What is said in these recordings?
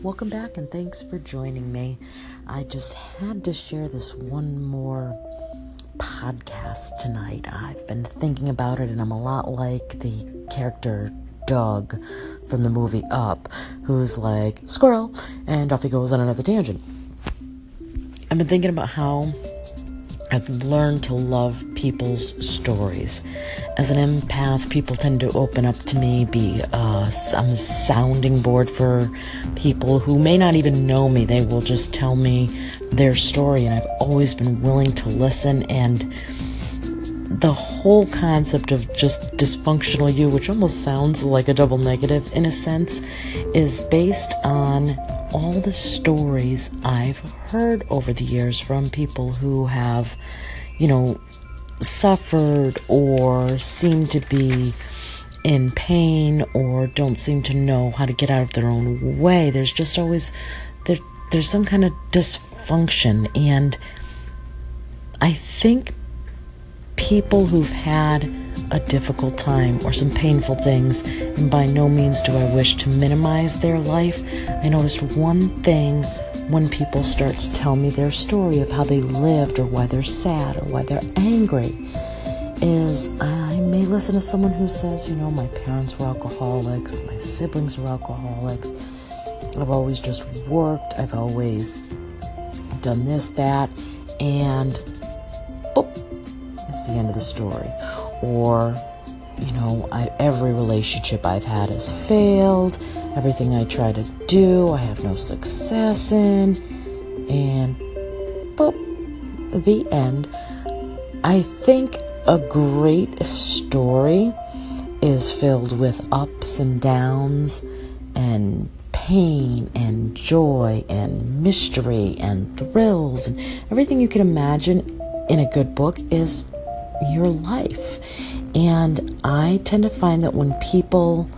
Welcome back and thanks for joining me. I just had to share this one more podcast tonight. I've been thinking about it and I'm a lot like the character Dug from the movie Up, who's like, squirrel, and off he goes on another tangent. I've been thinking about how I've learned to love people's stories. As an empath, people tend to open up to me, be uh, I'm a sounding board for people who may not even know me. They will just tell me their story, and I've always been willing to listen. And the whole concept of just dysfunctional you, which almost sounds like a double negative in a sense, is based on all the stories I've heard over the years from people who have, you know, suffered or seem to be in pain or don't seem to know how to get out of their own way. There's just always there there's some kind of dysfunction and I think people who've had a difficult time or some painful things, and by no means do I wish to minimize their life. I noticed one thing when people start to tell me their story of how they lived or why they're sad or why they're angry is I may listen to someone who says, you know, my parents were alcoholics, my siblings were alcoholics. I've always just worked, I've always done this, that, and boop, that's the end of the story or you know I, every relationship i've had has failed. Everything i try to do i have no success in. And but the end i think a great story is filled with ups and downs and pain and joy and mystery and thrills and everything you can imagine in a good book is your life. And I tend to find that when people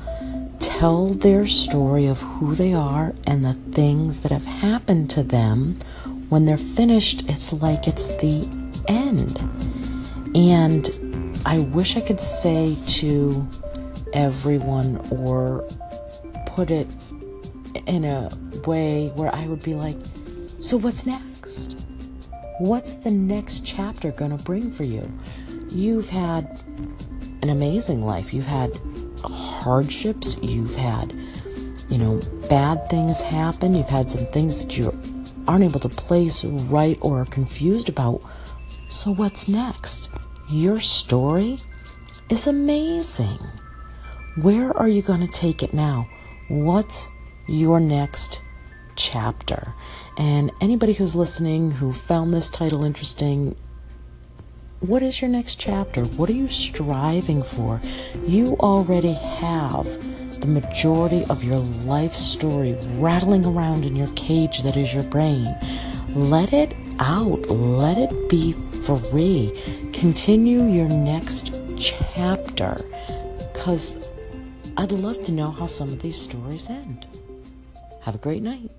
tell their story of who they are and the things that have happened to them, when they're finished, it's like it's the end. And I wish I could say to everyone or put it in a way where I would be like, so what's next? What's the next chapter going to bring for you? You've had an amazing life. You've had hardships, you've had, you know, bad things happen, you've had some things that you aren't able to place right or are confused about. So, what's next? Your story is amazing. Where are you going to take it now? What's your next chapter? And anybody who's listening who found this title interesting, what is your next chapter? What are you striving for? You already have the majority of your life story rattling around in your cage that is your brain. Let it out, let it be free. Continue your next chapter because I'd love to know how some of these stories end. Have a great night.